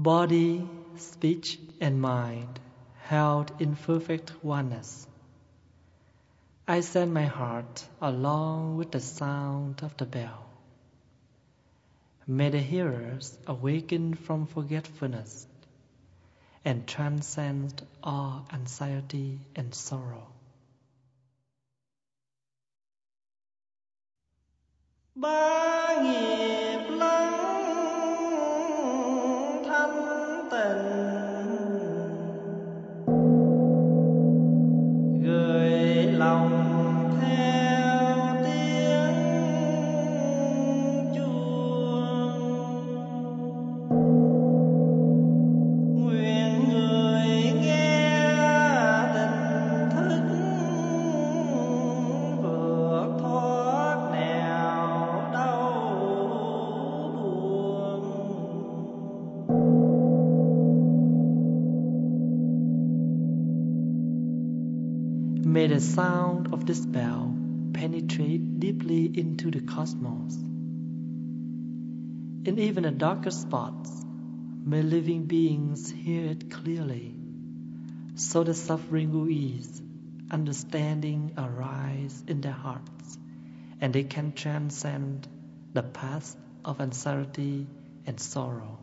Body, speech, and mind held in perfect oneness. I send my heart along with the sound of the bell. May the hearers awaken from forgetfulness and transcend all anxiety and sorrow. ba the sound of this bell penetrate deeply into the cosmos. In even the darkest spots, may living beings hear it clearly, so the suffering will ease, understanding arise in their hearts, and they can transcend the path of anxiety and sorrow.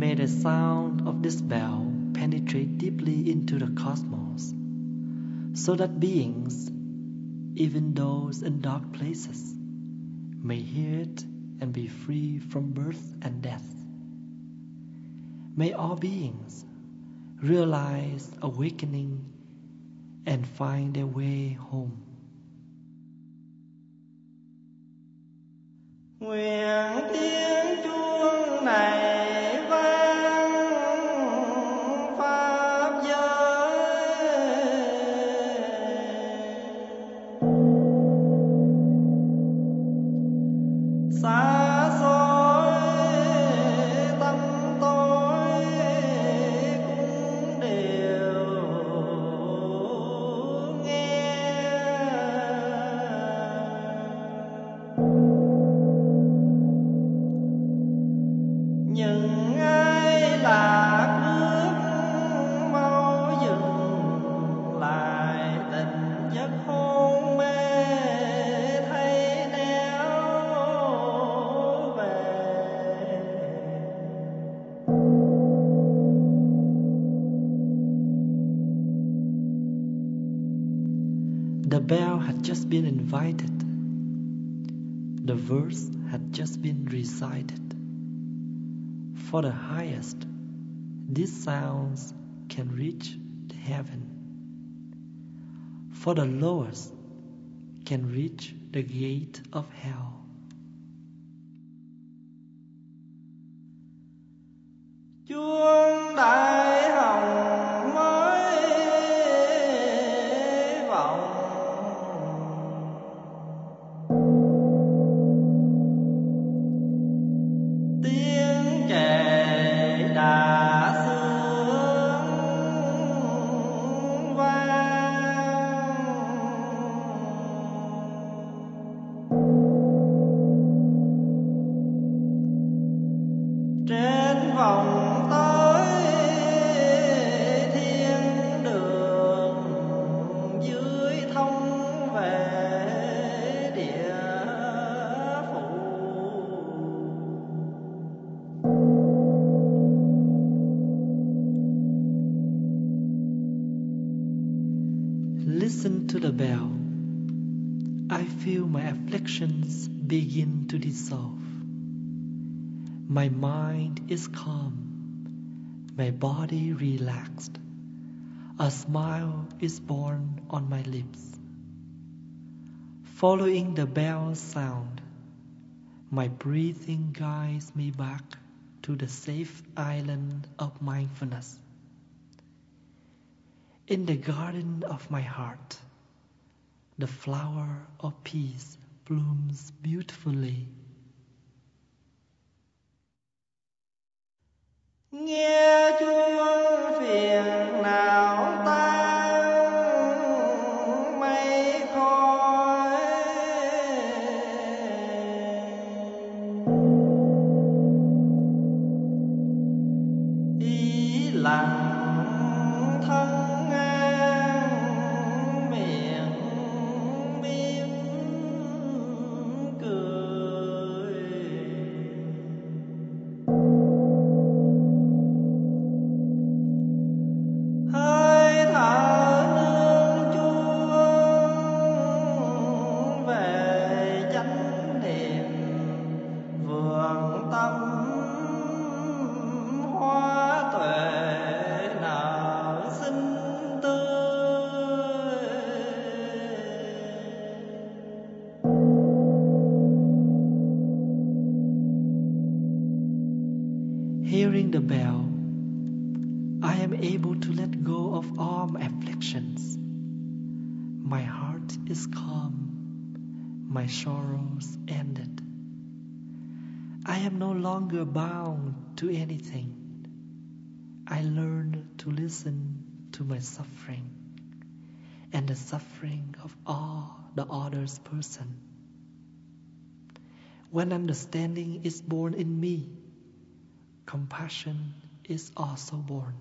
May the sound of this bell penetrate deeply into the cosmos, so that beings, even those in dark places, may hear it and be free from birth and death. May all beings realize awakening and find their way home. Had just been invited. The verse had just been recited. For the highest, these sounds can reach the heaven. For the lowest, can reach the gate of hell. Begin to dissolve. My mind is calm, my body relaxed. A smile is born on my lips. Following the bell sound, my breathing guides me back to the safe island of mindfulness. In the garden of my heart, the flower of peace blooms beautifully. nghe Chúa phiền nào Hearing the bell, I am able to let go of all my afflictions. My heart is calm, my sorrows ended. I am no longer bound to anything. I learn to listen to my suffering and the suffering of all the other's person. When understanding is born in me, compassion is also born.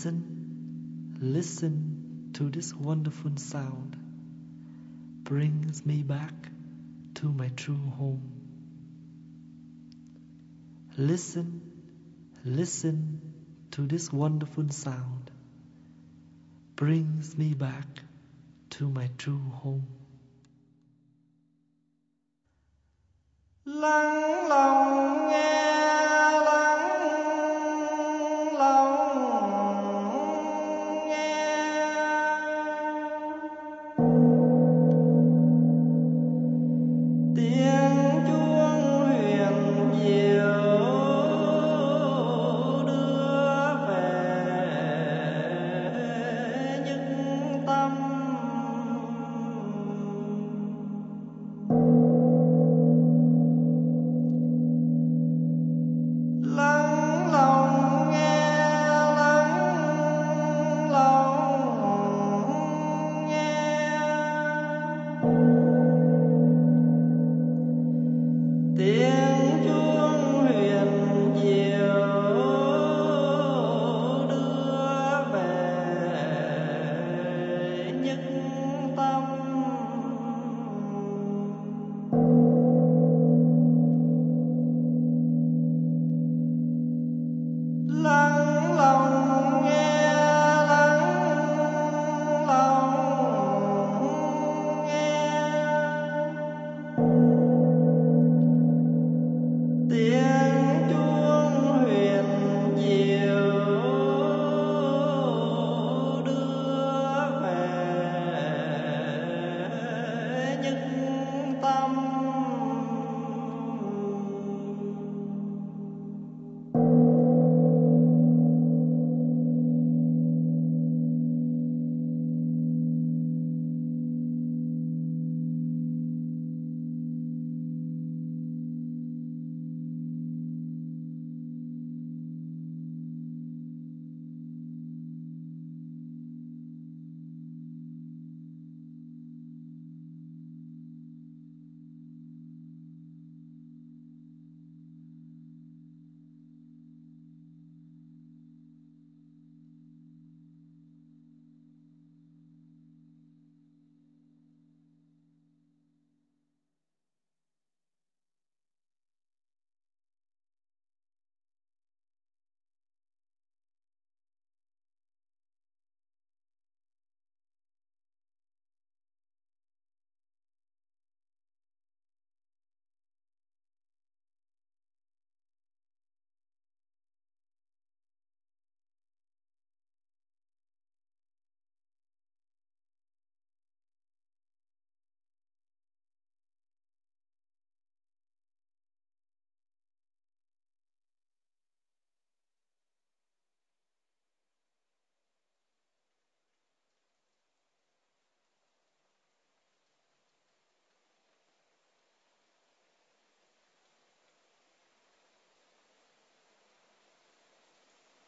Listen, listen to this wonderful sound. Brings me back to my true home. Listen, listen to this wonderful sound. Brings me back to my true home. lắng lòng